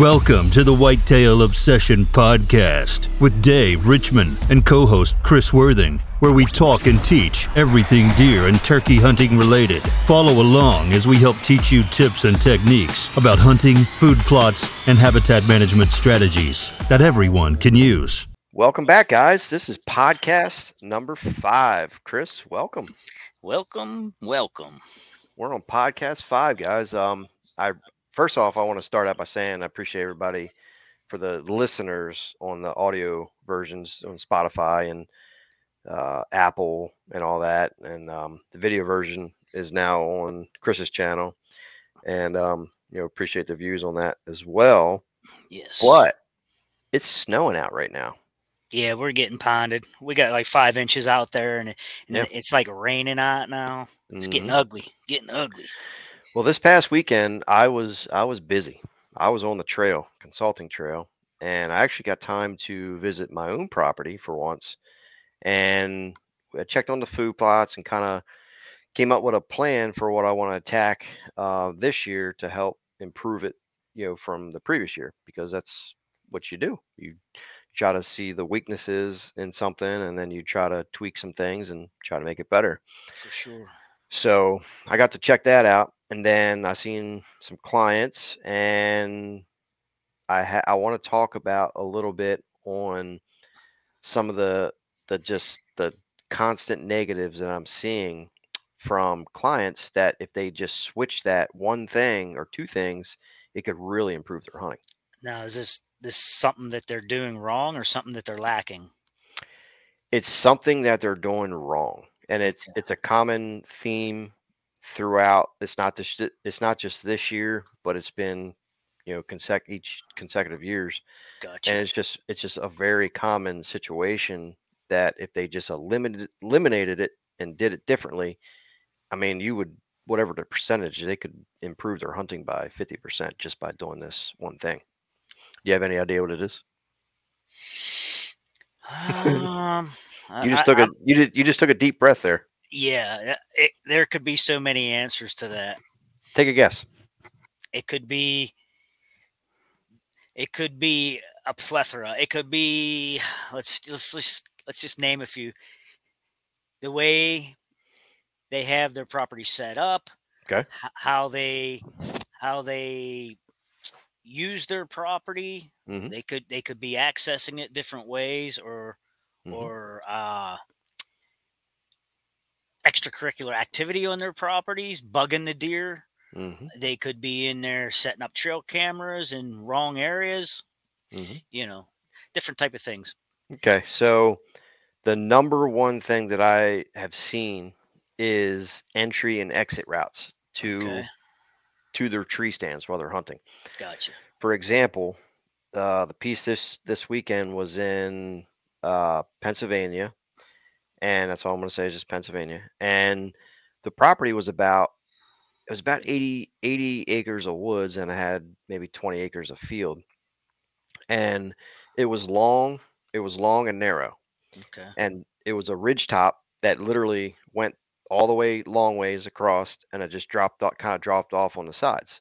Welcome to the Whitetail Obsession Podcast with Dave Richmond and co host Chris Worthing, where we talk and teach everything deer and turkey hunting related. Follow along as we help teach you tips and techniques about hunting, food plots, and habitat management strategies that everyone can use. Welcome back, guys. This is podcast number five. Chris, welcome. Welcome, welcome. We're on podcast five, guys. Um, I first off, I want to start out by saying I appreciate everybody for the listeners on the audio versions on Spotify and uh, Apple and all that. And um, the video version is now on Chris's channel. And, um, you know, appreciate the views on that as well. Yes. But it's snowing out right now. Yeah, we're getting ponded. We got like five inches out there, and, and Yeah. it's like raining out now. It's getting Mhm. ugly, getting ugly. Well, this past weekend I was I was busy. I was on the trail, consulting trail, and I actually got time to visit my own property for once. And I checked on the food plots and kind of came up with a plan for what I want to attack uh, this year to help improve it, you know, from the previous year because that's what you do. You try to see the weaknesses in something and then you try to tweak some things and try to make it better. For sure. So I got to check that out, and then I seen some clients, and I ha- I want to talk about a little bit on some of the the just the constant negatives that I'm seeing from clients that if they just switch that one thing or two things, it could really improve their hunting. Now, is this this something that they're doing wrong or something that they're lacking? It's something that they're doing wrong, and it's it's a common theme throughout. It's not just it's not just this year, but it's been you know consec each consecutive years, Gotcha. and it's just it's just a very common situation that if they just eliminated eliminated it and did it differently, I mean, you would whatever the percentage they could improve their hunting by fifty percent just by doing this one thing. Do you have any idea what it is? um, You just I- took a I'm- you just you just took a deep breath there. yeah. It, there could be so many answers to that. Take a guess. It could be. It could be a plethora. It could be. Let's let's let's let's just name a few. The way they have their property set up. Okay. h- How they how they use their property. Mhm. They could they could be accessing it different ways or Mhm. or uh extracurricular activity on their properties, bugging the deer. hmm They could be in there setting up trail cameras in wrong areas, hmm you know, different type of things. Okay, so the number one thing that I have seen is entry and exit routes to Okay. to their tree stands while they're hunting. Gotcha. For example, uh, the piece this this weekend was in uh, Pennsylvania, and that's all I'm going to say is just Pennsylvania. And the property was about it was about 80, 80 acres of woods, and it had maybe 20 acres of field, and it was long. It was long and narrow Okay. and it was a ridge top that literally went all the way long ways across and it just dropped off kind of dropped off on the sides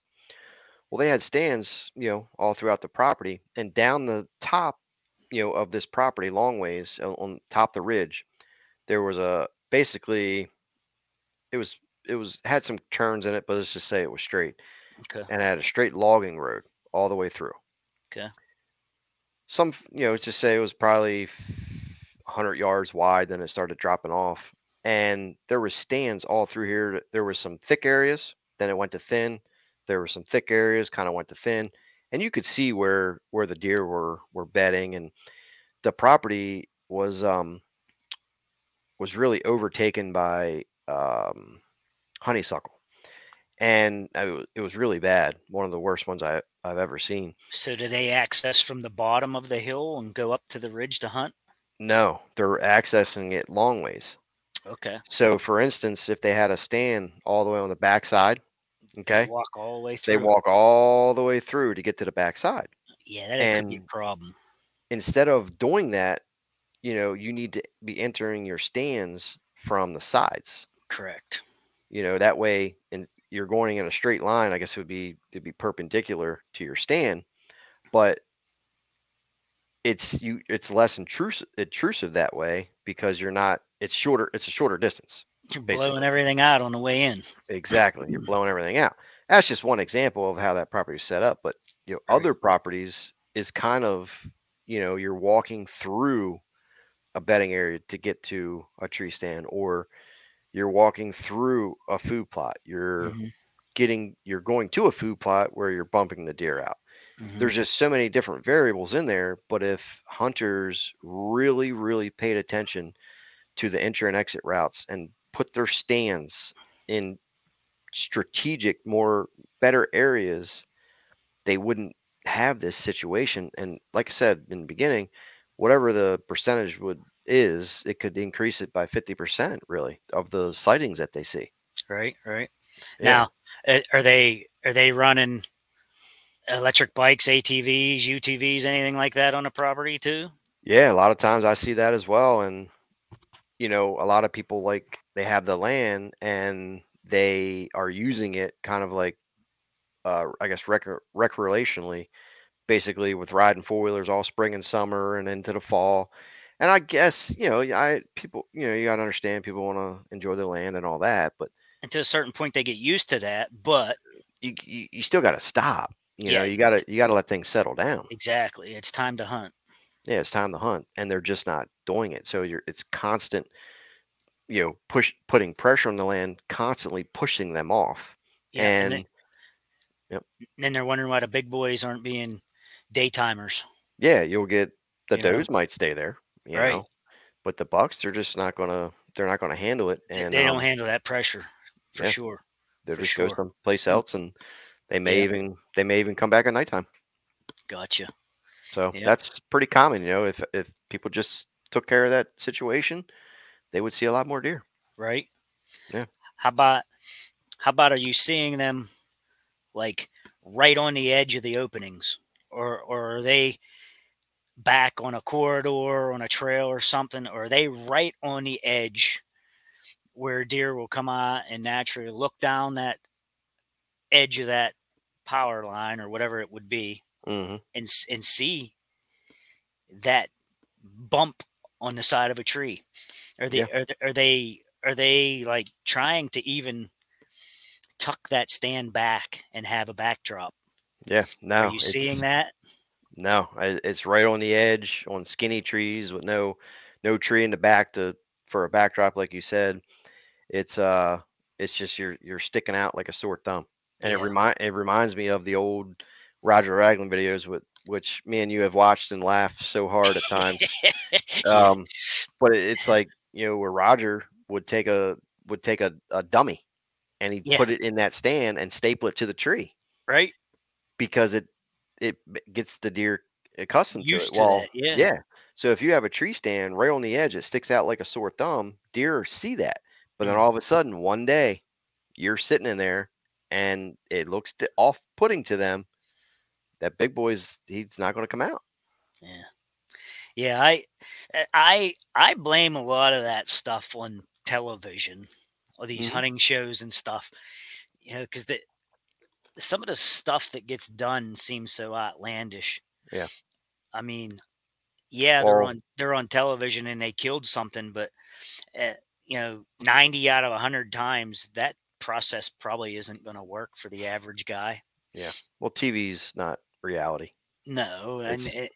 well they had stands you know all throughout the property and down the top you know of this property long ways on top the ridge there was a basically it was it was had some turns in it but let's just say it was straight Okay. and it had a straight logging road all the way through Okay. some you know let's just say it was probably 100 yards wide then it started dropping off and there were stands all through here there were some thick areas then it went to thin there were some thick areas kind of went to thin and you could see where where the deer were were bedding and the property was um was really overtaken by um honeysuckle and it was really bad one of the worst ones I, i've ever seen So do they access from the bottom of the hill and go up to the ridge to hunt? No, they're accessing it long ways. Okay. So, for instance, if they had a stand all the way on the backside, They okay, Walk all the way through. they walk all the way through to get to the backside. Yeah, that could be a problem. Instead of doing that, you know, you need to be entering your stands from the sides. Correct. You know, that way, and you're going in a straight line. I guess it would be it'd be perpendicular to your stand, but it's you it's less intrusive intrusive that way because you're not it's shorter it's a shorter distance You're basically. blowing everything out on the way in. exactly you're blowing everything out that's just one example of how that property is set up but you know Right. other properties is kind of you know you're walking through a bedding area to get to a tree stand or you're walking through a food plot you're Mhm, getting you're going to a food plot where you're bumping the deer out mhm. there's just so many different variables in there but if hunters really really paid attention to the enter and exit routes and put their stands in strategic more better areas they wouldn't have this situation and like i said in the beginning whatever the percentage would is it could increase it by 50% really of the sightings that they see right, right. Yeah. Now, uh, are they are they running electric bikes, ATVs, UTVs, anything like that on a property too? Yeah, a lot of times I see that as well. And, you know, a lot of people like they have the land and they are using it kind of like, uh, I guess, rec- recreationally, basically with riding four wheelers all spring and summer and into the fall. And I guess, you know, I people, you know, you got to understand people want to enjoy their land and all that, but And to a certain point, they get used to that. But you, you, you still got to stop. You know, you got to, you got to let things settle down. exactly, it's time to hunt. yeah, it's time to hunt, and they're just not doing it. So you're it's constant, you know, push putting pressure on the land, constantly pushing them off. Yeah, and and, they- and then they're wondering why the big boys aren't being daytimers. yeah, you'll get the You know? does might stay there, you Right. know, but the bucks they're just not gonna they're not gonna handle it, and they um, don't handle that pressure for yeah. sure. they'll for just sure. go someplace else, and they may Yeah. even they may even come back at nighttime. Gotcha. So that's pretty common, you know. If if people just took care of that situation, they would see a lot more deer. Right. Yeah. How about how about are you seeing them like right on the edge of the openings, or or are they back on a corridor on a trail or something, or are they right on the edge where deer will come out and naturally look down that edge of that power line or whatever it would be hmm and and see that bump on the side of a tree are they Yeah. are, th- are they are they like trying to even tuck that stand back and have a backdrop Yeah, no, are you seeing that No, it's right on the edge on skinny trees with no no tree in the back to for a backdrop like you said. It's uh it's just you're you're sticking out like a sore thumb. And it remind it reminds me of the old Roger Raglin videos with which me and you have watched and laughed so hard at times. Um but it's like, you know, where Roger would take a would take a, a dummy and he'd Yeah. put it in that stand and staple it to the tree right because it it gets the deer accustomed Used to to it. Well, that, yeah. So if you have a tree stand right on the edge, it sticks out like a sore thumb. Deer see that, but then Mhm. all of a sudden, one day, you're sitting in there, and it looks off-putting to them. That big boy's he's not going to come out. yeah yeah i uh, i i blame a lot of that stuff on television or these Mhm. hunting shows and stuff you know because the some of the stuff that gets done seems so outlandish Yeah. i mean yeah they're on they're on television and they killed something but uh, you know 90 out of 100 times that process probably isn't going to work for the average guy Yeah. Well, TV's not reality. no and it,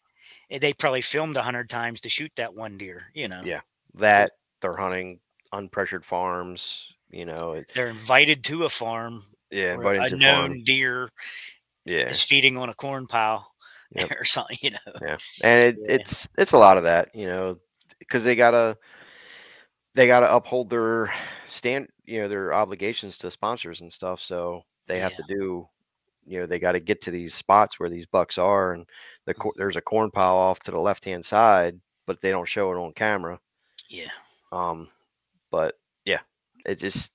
it- they probably filmed a 100 times to shoot that one deer you know Yeah. That they're hunting unpressured farms. You know, it, they're invited to a farm yeah, a known farm. deer Yeah, is feeding on a corn pile Yep. or something, you know. yeah, and it, Yeah. it's it's a lot of that. You know, because they gotta they got to uphold their stand, you know, their obligations to sponsors and stuff. So they have Yeah. to do, you know, they got to get to these spots where these bucks are, and the cor- there's a corn pile off to the left hand side, but they don't show it on camera. Yeah. Um, but yeah, it just.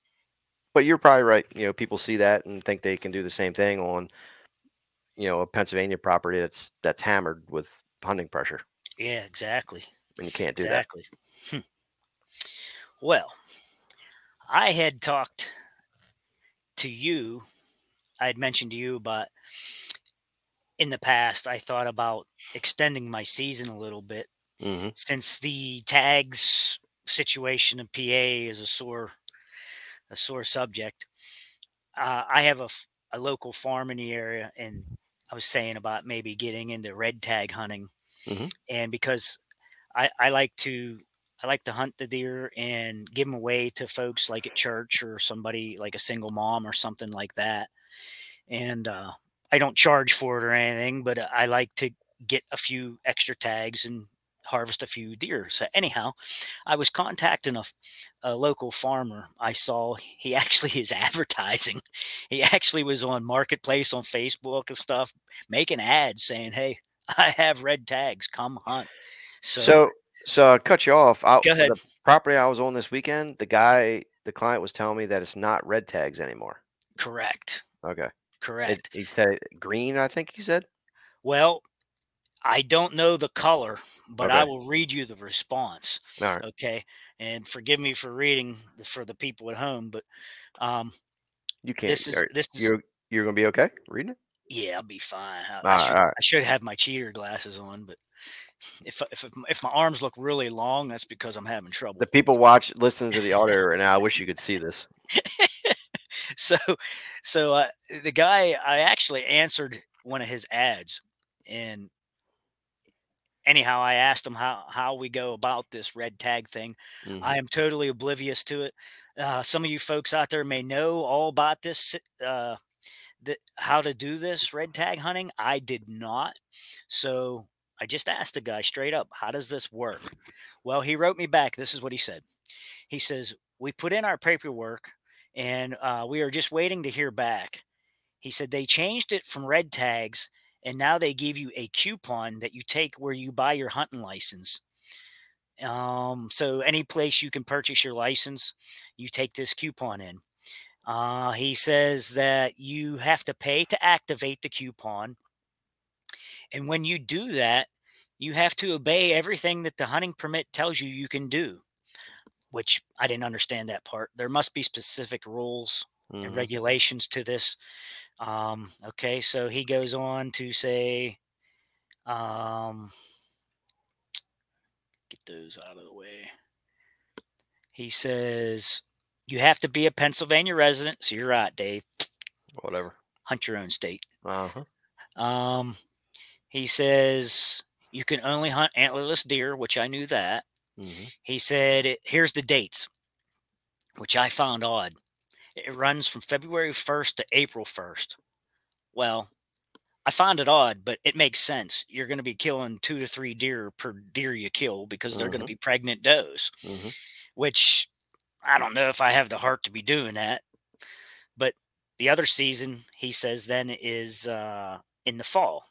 But you're probably right. You know, people see that and think they can do the same thing on, you know, a Pennsylvania property that's that's hammered with hunting pressure, Yeah, exactly. and you can't do that. Exactly. Hmm. Well, I had talked to you. I had mentioned to you but in the past, I thought about extending my season a little bit hmm since the tags situation in PA is a sore a sore subject. Uh, I have a, a local farm in the area, and I was saying about maybe getting into red tag hunting, Mhm. and because I, I like to I like to hunt the deer and give them away to folks like at church or somebody like a single mom or something like that, and uh, I don't charge for it or anything, but I like to get a few extra tags and harvest a few deer. So anyhow, I was contacting a local farmer. I saw he actually is advertising. He actually was on Marketplace on Facebook and stuff, making ads saying, "Hey, I have red tags. Come hunt." So, So, so I cut you off. I, Go ahead. The property I was on this weekend, the guy, the client was telling me that it's not red tags anymore. correct, Okay. It, correct. he said green, I think he said. Well, I don't know the color, but I will read you the response. Right. Okay, and forgive me for reading for the people at home, but um, You can't. this is are- this is you're you're gonna be okay reading it. Yeah, I'll be fine. I, I should, alright. I should have my cheater glasses on, but if if if if my arms look really long, that's because I'm having trouble. The people watch, listening to the audio right now. I wish you could see this. so so uh, the guy I actually answered one of his ads, and anyhow, I asked him how how we go about this red tag thing. Mhm. I am totally oblivious to it. Uh, some of you folks out there may know all about this, uh, the, how to do this red tag hunting. I did not. So I just asked the guy straight up, how does this work? Well, he wrote me back. This is what he said. He says, We put in our paperwork and uh, we are just waiting to hear back. He said they changed it from red tags and now they give you a coupon that you take where you buy your hunting license. Um, so any place you can purchase your license, you take this coupon in. Uh, he says that you have to pay to activate the coupon. And when you do that, you have to obey everything that the hunting permit tells you you can do, which I didn't understand that part. There must be specific rules and Mhm. regulations to this. Um, okay, so he goes on to say, um, get those out of the way. He says, you have to be a Pennsylvania resident. So you're right, Dave. Whatever. Hunt your own state. Uh huh. Um, he says you can only hunt antlerless deer, which I knew that. Hmm He said, here's the dates, which I found odd. It runs from February 1st to April 1st. Well, I find it odd, but it makes sense. You're going to be killing two to three deer per deer you kill because they're going to be pregnant does, hmm which I don't know if I have the heart to be doing that. But the other season, he says, then is uh, in the fall,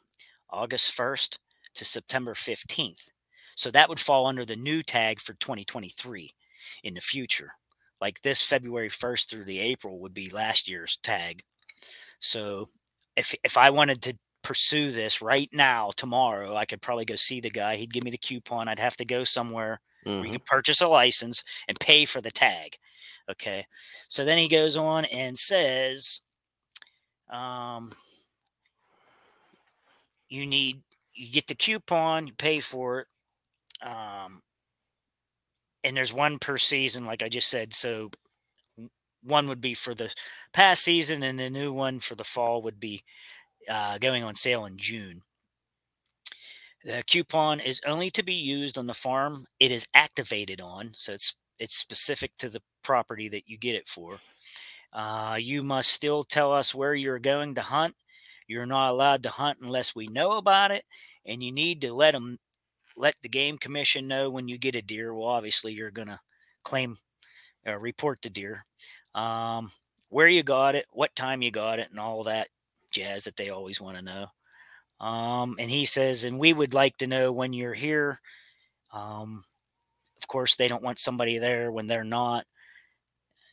August 1st to September 15th. So that would fall under the new tag for 2023 in the future. Like this February 1st through the April would be last year's tag. So if if I wanted to pursue this right now, tomorrow, I could probably go see the guy. He'd give me the coupon. I'd have to go somewhere where you hmm can purchase a license and pay for the tag. Okay. So then he goes on and says, um, you need, you get the coupon, you pay for it. Um, and there's one per season, like I just said. So one would be for the past season, and the new one for the fall would be uh, going on sale in June. The coupon is only to be used on the farm it is activated on, so it's it's specific to the property that you get it for. Uh, you must still tell us where you're going to hunt. You're not allowed to hunt unless we know about it, and you need to let them let the game commission know when you get a deer. Well, obviously you're gonna claim uh, report the deer, um, where you got it, what time you got it, and all that jazz that they always want to know. Um, and he says, and we would like to know when you're here. Um, of course, they don't want somebody there when they're not.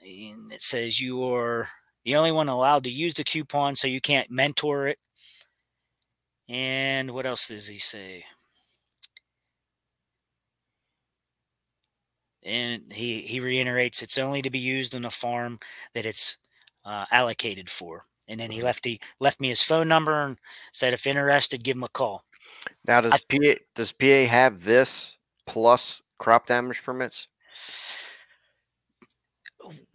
And it says you are the only one allowed to use the coupon, so you can't mentor it. And what else does he say? And he, he reiterates it's only to be used on the farm that it's uh, allocated for. And then he Mhm. left he left me his phone number and said if interested, give him a call. Now, does PA does PA have this plus crop damage permits?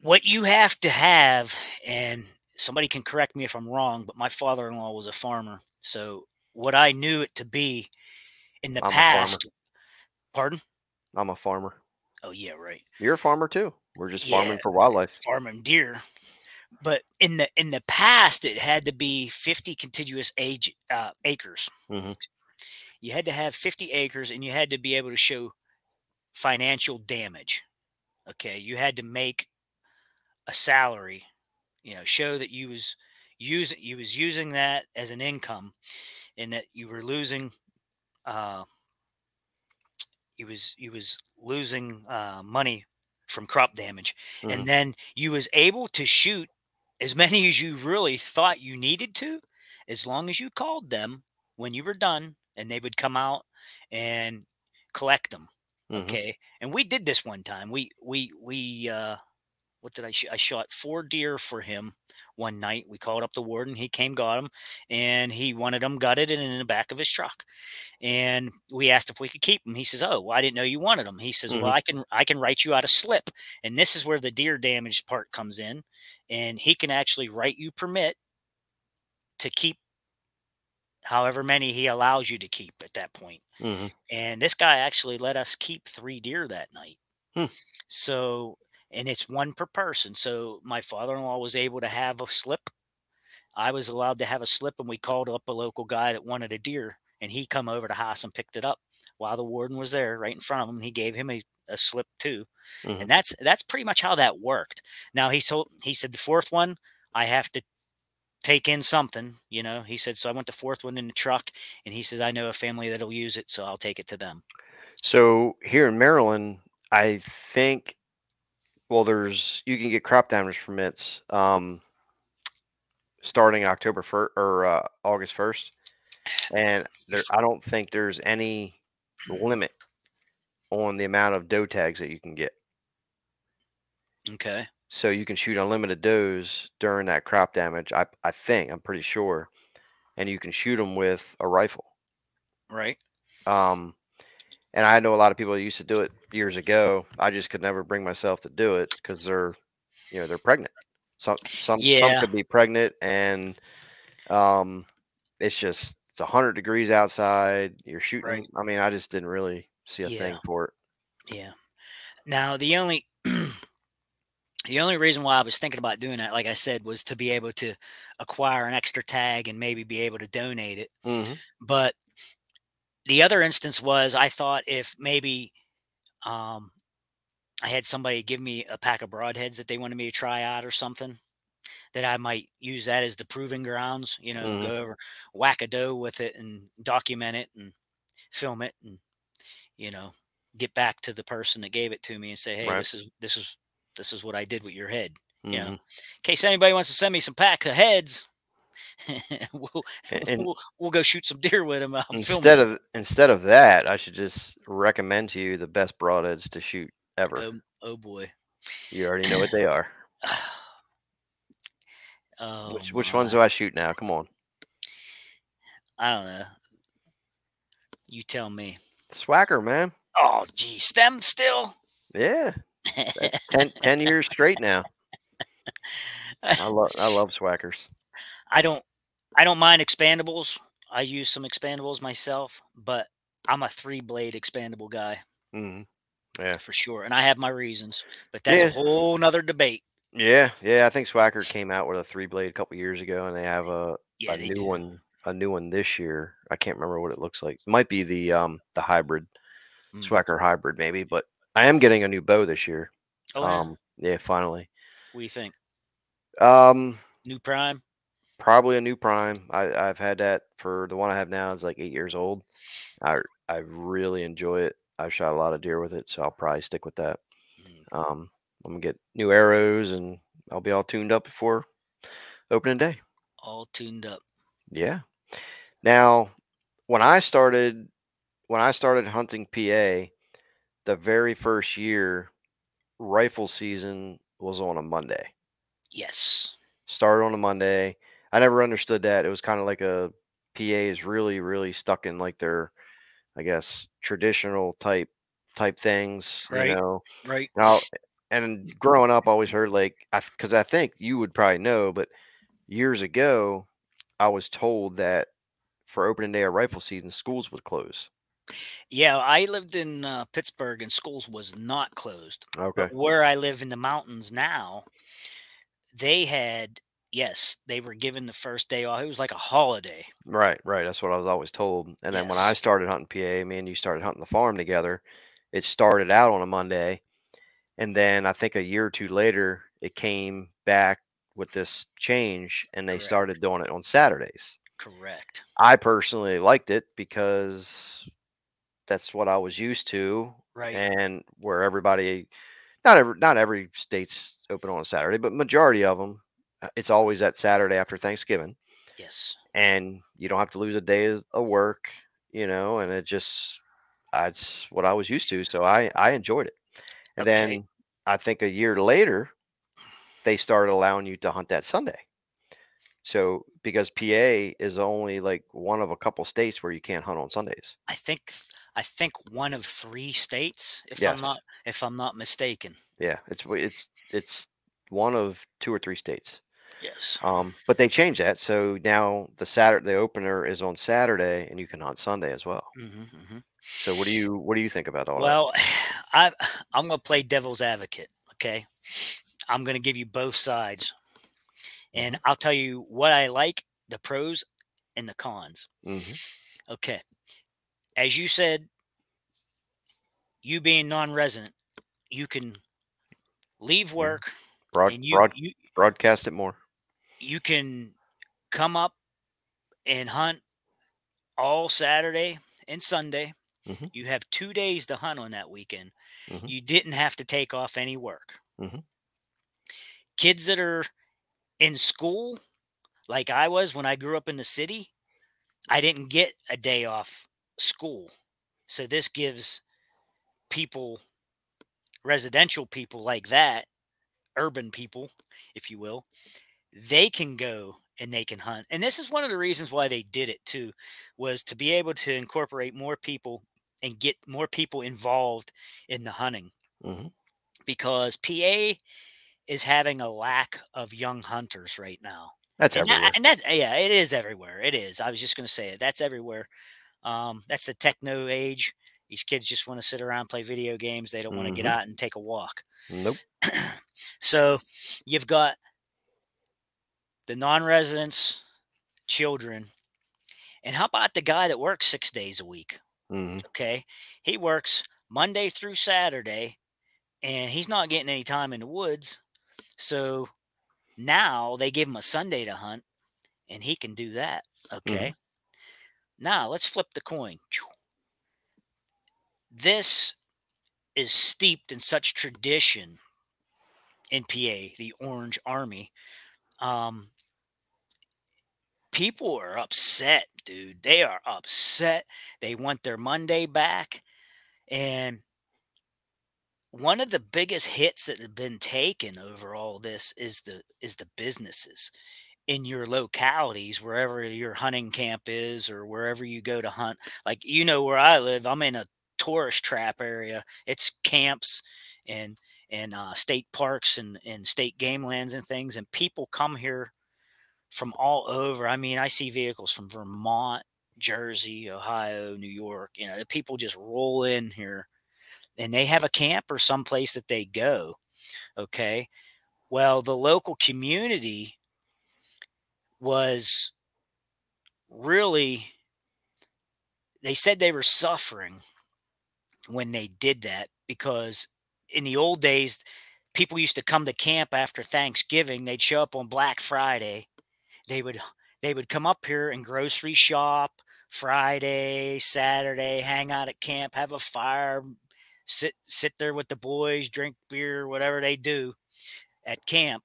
What you have to have, and somebody can correct me if I'm wrong, but my father-in-law was a farmer, so what I knew it to be in the I'm past. Pardon? I'm a farmer. Oh yeah, right. You're a farmer too. We're just Yeah. farming for wildlife. farming deer. But in the in the past, it had to be 50 contiguous age uh, acres. Mhm. You had to have 50 acres, and you had to be able to show financial damage. Okay, you had to make a salary. You know, show that you was using you was using that as an income, and that you were losing. Uh, you was you was losing uh, money from crop damage Mhm. and then you was able to shoot as many as you really thought you needed to as long as you called them when you were done and they would come out and collect them Mhm. okay and we did this one time we we we uh what did i sh- i shot four deer for him one night we called up the warden he came got them and he wanted them gutted and in the back of his truck and we asked if we could keep them he says oh well, i didn't know you wanted them he says well Mhm. i can i can write you out a slip and this is where the deer damage part comes in and he can actually write you permit to keep however many he allows you to keep at that point Mhm. and this guy actually let us keep three deer that night Hmm. so and it's one per person so my father-in-law was able to have a slip. I was allowed to have a slip and we called up a local guy that wanted a deer and he come over to house and picked it up while the warden was there right in front of him he gave him a, a slip too Mhm. and that's that's pretty much how that worked. Now he told he said the fourth one i have to take in something you know he said so i went the fourth one in the truck and he says i know a family that'll use it so i'll take it to them. So here in Maryland, I think well, there's you can get crop damage permits um, starting October first or uh, August first, and there I don't think there's any limit on the amount of doe tags that you can get. okay So you can shoot unlimited does during that crop damage. I I think I'm pretty sure, and you can shoot them with a rifle. right Um, and I know a lot of people that used to do it years ago. I just could never bring myself to do it because they're, you know, they're pregnant. Some some some could be pregnant, and um, it's just it's hundred degrees outside. You're shooting. Right. I mean, I just didn't really see a thing for it. Yeah. Now the only the only reason why I was thinking about doing that, like I said, was to be able to acquire an extra tag and maybe be able to donate it. hmm But the other instance was I thought if maybe um I had somebody give me a pack of broadheads that they wanted me to try out or something, that I might use that as the proving grounds, you know, Mhm. go over whack a doe with it and document it and film it and you know, get back to the person that gave it to me and say, Hey, Right. this is this is this is what I did with your head. hmm You know, in case anybody wants to send me some packs of heads, we'll, And- we'll we'll go shoot some deer with them. Instead of instead of that, I should just recommend to you the best broadheads to shoot ever. oh, oh boy. you already know what they are. oh, which which ones do I shoot now? Come on, I don't know. You tell me. Swhacker, man. Oh, gee, stem still. Yeah, 10, 10 years straight now. I love I love Swhackers. I don't. I don't mind expandables. I use some expandables myself, but I'm a three blade expandable guy hmm Yeah, for sure, and I have my reasons. But that's Yeah. a whole nother debate. yeah, yeah. I think Swhacker came out with a three blade a couple years ago, and they have a, Yeah, a new do. one a new one this year. I can't remember what it looks like. It might be the um the hybrid Mm. Swhacker hybrid maybe, but I am getting a new bow this year. Oh, yeah. um, yeah, finally. what do you think? Um, New Prime? Probably a new prime. I I've had that for the one I have now is like eight years old. I I really enjoy it. I've shot a lot of deer with it, so I'll probably stick with that. Mm. Um, I'm gonna get new arrows and I'll be all tuned up before opening day. All tuned up. Yeah. Now, when I started when I started hunting PA, the very first year, rifle season was on a Monday. Yes. Started on a Monday. I never understood that. It was kind of like a PA is really, really stuck in like their, I guess, traditional type type things, you Right. know. Right. Now, and growing up, I always heard like, I because I think you would probably know, but years ago, I was told that for opening day of rifle season, schools would close. Yeah, I lived in uh, Pittsburgh and schools was not closed. Okay. But where I live in the mountains now, they had yes, they were given the first day off. It was like a holiday. Right, right. That's what I was always told. And then when I started hunting PA, me and you started hunting the farm together. It started out on a Monday, and then I think a year or two later, it came back with this change, and they Correct. started doing it on Saturdays. Correct. I personally liked it because that's what I was used to, Right. and where everybody, not every, not every state's open on a Saturday, but majority of them, Uh, it's always that Saturday after Thanksgiving yes. and you don't have to lose a day of work, you know, and it just uh, that's what I was used to. So I I enjoyed it. And Okay. then I think a year later they started allowing you to hunt that Sunday. So because PA is only like one of a couple states where you can't hunt on Sundays. I think I think one of three states, if Yes. I'm not if I'm not mistaken. Yeah, it's it's it's one of two or three states. Yes. Um, but they changed that, so now the Saturday the opener is on Saturday, and you can hunt Sunday as well. hmm hmm So what do you what do you think about all that? Well, I I'm gonna play devil's advocate. Okay, I'm gonna give you both sides, and I'll tell you what I like, the pros and the cons. hmm Okay, as you said, you being non-resident, you can leave work Broad, and you broad, you broadcast it more. You can come up and hunt all Saturday and Sunday. Mhm. You have two days to hunt on that weekend. Mhm. You didn't have to take off any work. Mhm. Kids that are in school, like I was when I grew up in the city, I didn't get a day off school. So this gives people, residential people like that, urban people, if you will, they can go and they can hunt. And this is one of the reasons why they did it too, was to be able to incorporate more people and get more people involved in the hunting hmm because PA is having a lack of young hunters right now. That's And that, everywhere. and that yeah, it is everywhere. It is. I was just going to say it. That's everywhere. Um, that's the techno age. These kids just want to sit around, play video games. They don't want to get out and take a walk. Nope. so you've got the non-residents, children, and how about the guy that works six days a week? hmm Okay, he works Monday through Saturday, and he's not getting any time in the woods. So now they give him a Sunday to hunt, and he can do that. Okay. Now let's flip the coin. This is steeped in such tradition in PA, the Orange Army. Um, people are upset, dude. They are upset. They want their Monday back. And one of the biggest hits that have been taken over all this is the is the businesses in your localities wherever your hunting camp is or wherever you go to hunt like you know where i live i'm in a tourist trap area it's camps and and uh, state parks and and state game lands and things and people come here from all over i mean i see vehicles from vermont jersey ohio new york you know the people just roll in here and they have a camp or someplace that they go. Okay. Well, the local community was really, they said they were suffering when they did that because in the old days, people used to come to camp after Thanksgiving. They'd show up on Black Friday. They would they would come up here and grocery shop Friday, Saturday, hang out at camp, have a fire, sit sit there with the boys, drink beer, whatever they do at camp.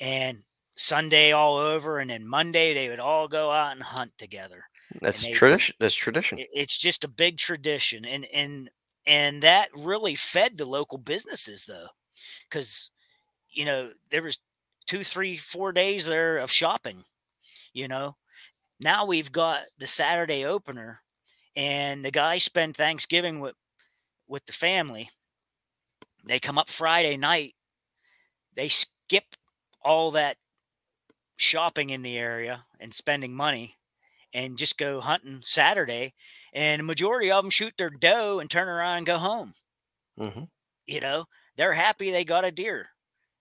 And Sunday all over, and then Monday they would all go out and hunt together. That's they- tradition. That's tradition. It's just a big tradition, and and and that really fed the local businesses though, because you know there was two, three, four days there of shopping, you know. Now we've got the Saturday opener, and the guys spend Thanksgiving with with the family. They come up Friday night. They skip all that shopping in the area and spending money and just go hunting Saturday. And the majority of them shoot their doe and turn around and go home. hmm You know, they're happy they got a deer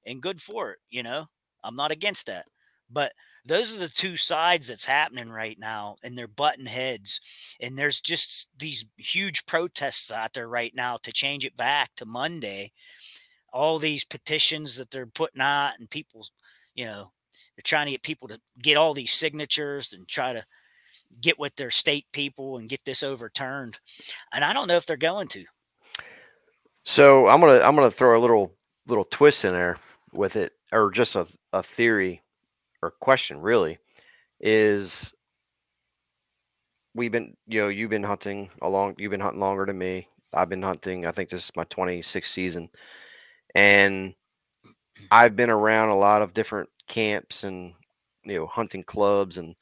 and good for it. You know, I'm not against that. But those are the two sides that's happening right now, and they're button heads. And there's just these huge protests out there right now to change it back to Monday. All these petitions that they're putting out, and people's, you know, they're trying to get people to get all these signatures and try to get with their state people and get this overturned. And I don't know if they're going to. So I'm gonna I'm gonna throw a little little twist in there with it, or just a a theory or question really is we've been you know you've been hunting along you've been hunting longer than me. I've been hunting i think this is my 26th season and i've been around a lot of different camps and you know hunting clubs and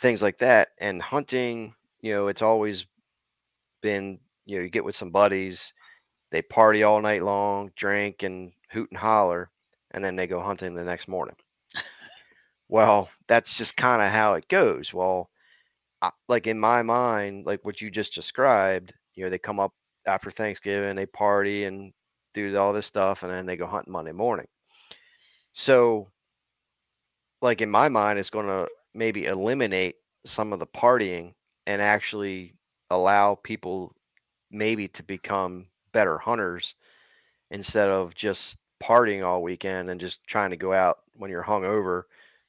things like that and hunting you know it's always been you know you get with some buddies they party all night long drink and hoot and holler and then they go hunting the next morning. Well that's just kind of how it goes. Well I, like in my mind like what you just described you know they come up after thanksgiving they party and do all this stuff and then they go hunting monday morning. So like in my mind it's going to maybe eliminate some of the partying and actually allow people maybe to become better hunters instead of just partying all weekend and just trying to go out when you're hungover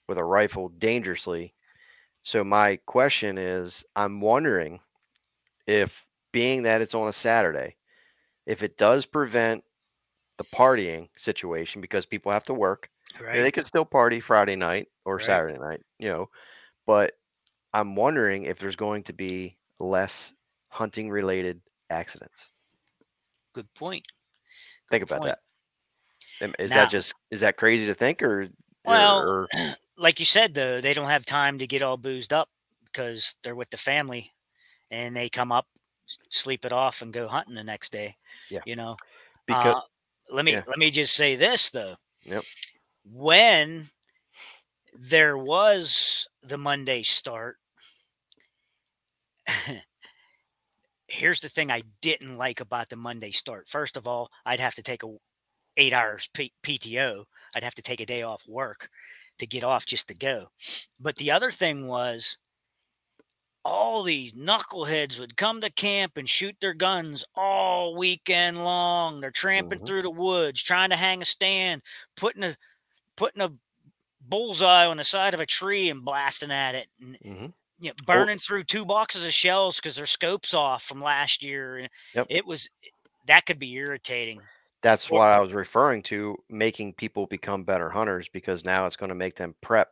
with a rifle dangerously. So my question is I'm wondering if being that it's on a Saturday, if it does prevent the partying situation because people have to work. you know, Right. they could still party Friday night or Right. Saturday night, you know, but I'm wondering if there's going to be less hunting related accidents. Good point. Think about point. that. Is Now- that just is that crazy to think or Well, or, like you said though, they don't have time to get all boozed up because they're with the family and they come up, sleep it off, and go hunting the next day. Yeah. You know. because Uh, let me yeah. let me just say this though. Yep. When there was the Monday start, here's the thing I didn't like about the Monday start. First of all, I'd have to take a eight hours P- PTO. I'd have to take a day off work to get off just to go. But the other thing was all these knuckleheads would come to camp and shoot their guns all weekend long. They're tramping Mhm. through the woods, trying to hang a stand, putting a putting a bullseye on the side of a tree and blasting at it, and Mhm. you know, burning through two boxes of shells because their scopes off from last year. Yep. It was that could be irritating. That's what I was referring to, making people become better hunters because now it's going to make them prep,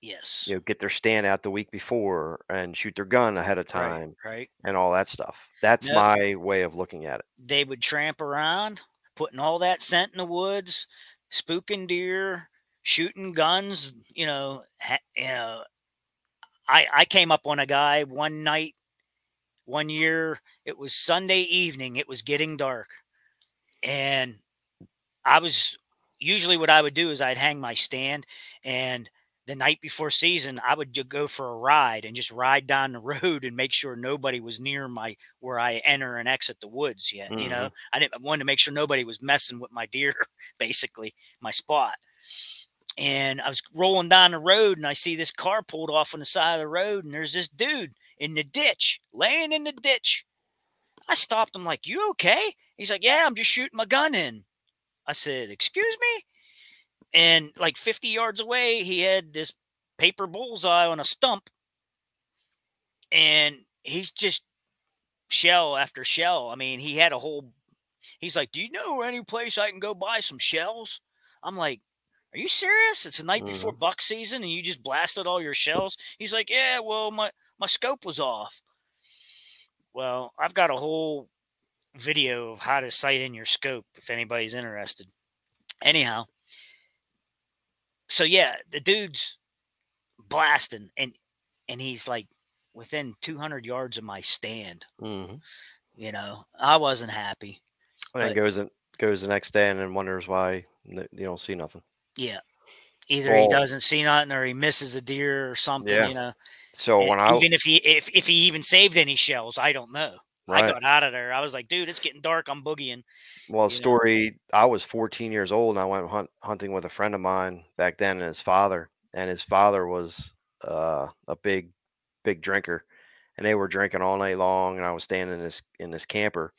Yes. you know, get their stand out the week before and shoot their gun ahead of right. time Right. and all that stuff. That's No. my way of looking at it. They would tramp around, putting all that scent in the woods, spooking deer, shooting guns. You know, ha- you know. I I came up on a guy one night, one year. It was Sunday evening. It was getting dark, and I was usually what I would do is I'd hang my stand and the night before season I would go for a ride and just ride down the road and make sure nobody was near my where I enter and exit the woods yet. You mm-hmm. know, I didn't I wanted to make sure nobody was messing with my deer, basically my spot. And I was rolling down the road and I see this car pulled off on the side of the road and there's this dude in the ditch, laying in the ditch. I stopped him like, "You okay?" He's like, "Yeah, I'm just shooting my gun in." I said, "Excuse me?" And like 50 yards away, he had this paper bullseye on a stump, and he's just shell after shell. I mean, he had a whole. He's like, "Do you know any place I can go buy some shells?" I'm like, "Are you serious? It's the night before mm-hmm. buck season, and you just blasted all your shells?" He's like, "Yeah, well, my my scope was off." Well, I've got a whole video of how to sight in your scope if anybody's interested. Anyhow, so yeah, the dude's blasting, and and he's like within 200 yards of my stand. hmm You know, I wasn't happy. And But- goes and goes the next day and then wonders why you don't see nothing. Yeah. Either he doesn't see nothing or he misses a deer or something, Yeah. you know. So And when I even if he if, if he even saved any shells, I don't know. I got out of there. I was like, dude, it's getting dark. I'm boogieing. well, you know. story. I was 14 years old and I went hunt, hunting with a friend of mine back then, and his father. And his father was uh, a big, big drinker, and they were drinking all night long. And I was staying in this in this camper,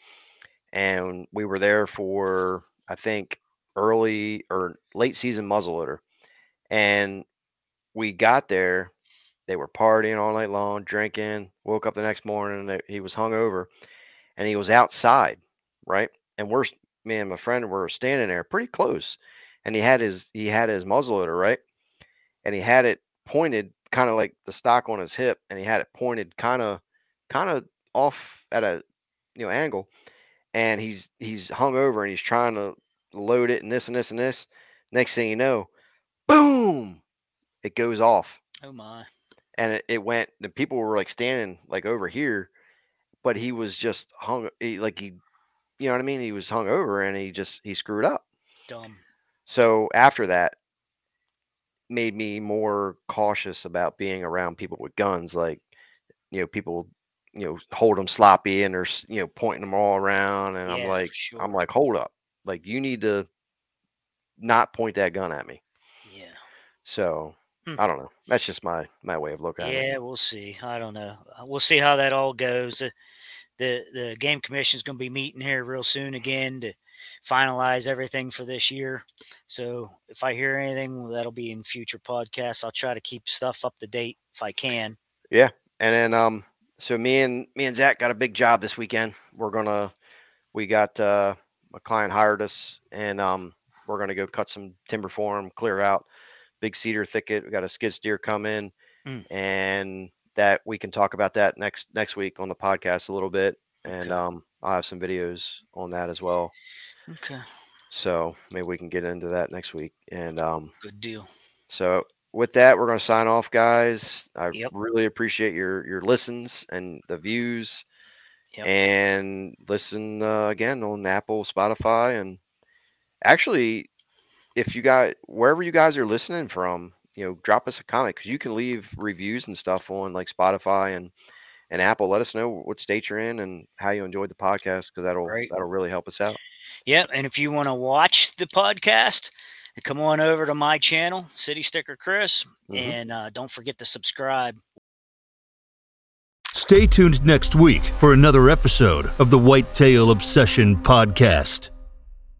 and we were there for I think early or late season muzzleloader, and we got there. They were partying all night long, drinking. Woke up the next morning, he was hungover, and he was outside, right? And we're me and my friend were standing there pretty close, and he had his he had his muzzleloader right, and he had it pointed kind of like the stock on his hip, and he had it pointed kind of kind of off at a you know angle, and he's he's hung over and he's trying to load it and this and this and this. Next thing you know, boom, it goes off Oh my. And it, it went the people were like standing like over here but he was just hung he, like he you know what i mean he was hung over and he just he screwed up Dumb. so after that made me more cautious about being around people with guns like you know people you know hold them sloppy and they're you know pointing them all around and Yeah, i'm like sure. i'm like hold up like you need to not point that gun at me Yeah. so. I don't know that's just my my way of looking at it Yeah, we'll see. I don't know. Uh, We'll see how that all goes. The the, the game commission is going to be meeting here real soon again to finalize everything for this year. So if I hear anything, that'll be in future podcasts. I'll try to keep stuff up to date if I can. Yeah, and then um so me and me and Zach got a big job this weekend. We're gonna we got uh a client hired us and um we're gonna go cut some timber for him, clear out big cedar thicket. We got a skid steer come in Mm. and that we can talk about that next next week on the podcast a little bit. And Okay. um I'll have some videos on that as well. Okay, So maybe we can get into that next week. And um good deal. so with that, we're going to sign off, guys. I Yep. really appreciate your your listens and the views, Yep. and listen uh, again on Apple, Spotify, and actually, if you guys wherever you guys are listening from, you know, drop us a comment because you can leave reviews and stuff on like Spotify and and Apple. Let us know what state you're in and how you enjoyed the podcast because that'll Right. that'll really help us out. Yeah, and if you want to watch the podcast, come on over to my channel, City Sticker Chris, Mhm. and uh, don't forget to subscribe. Stay tuned next week for another episode of the Whitetail Obsession Podcast.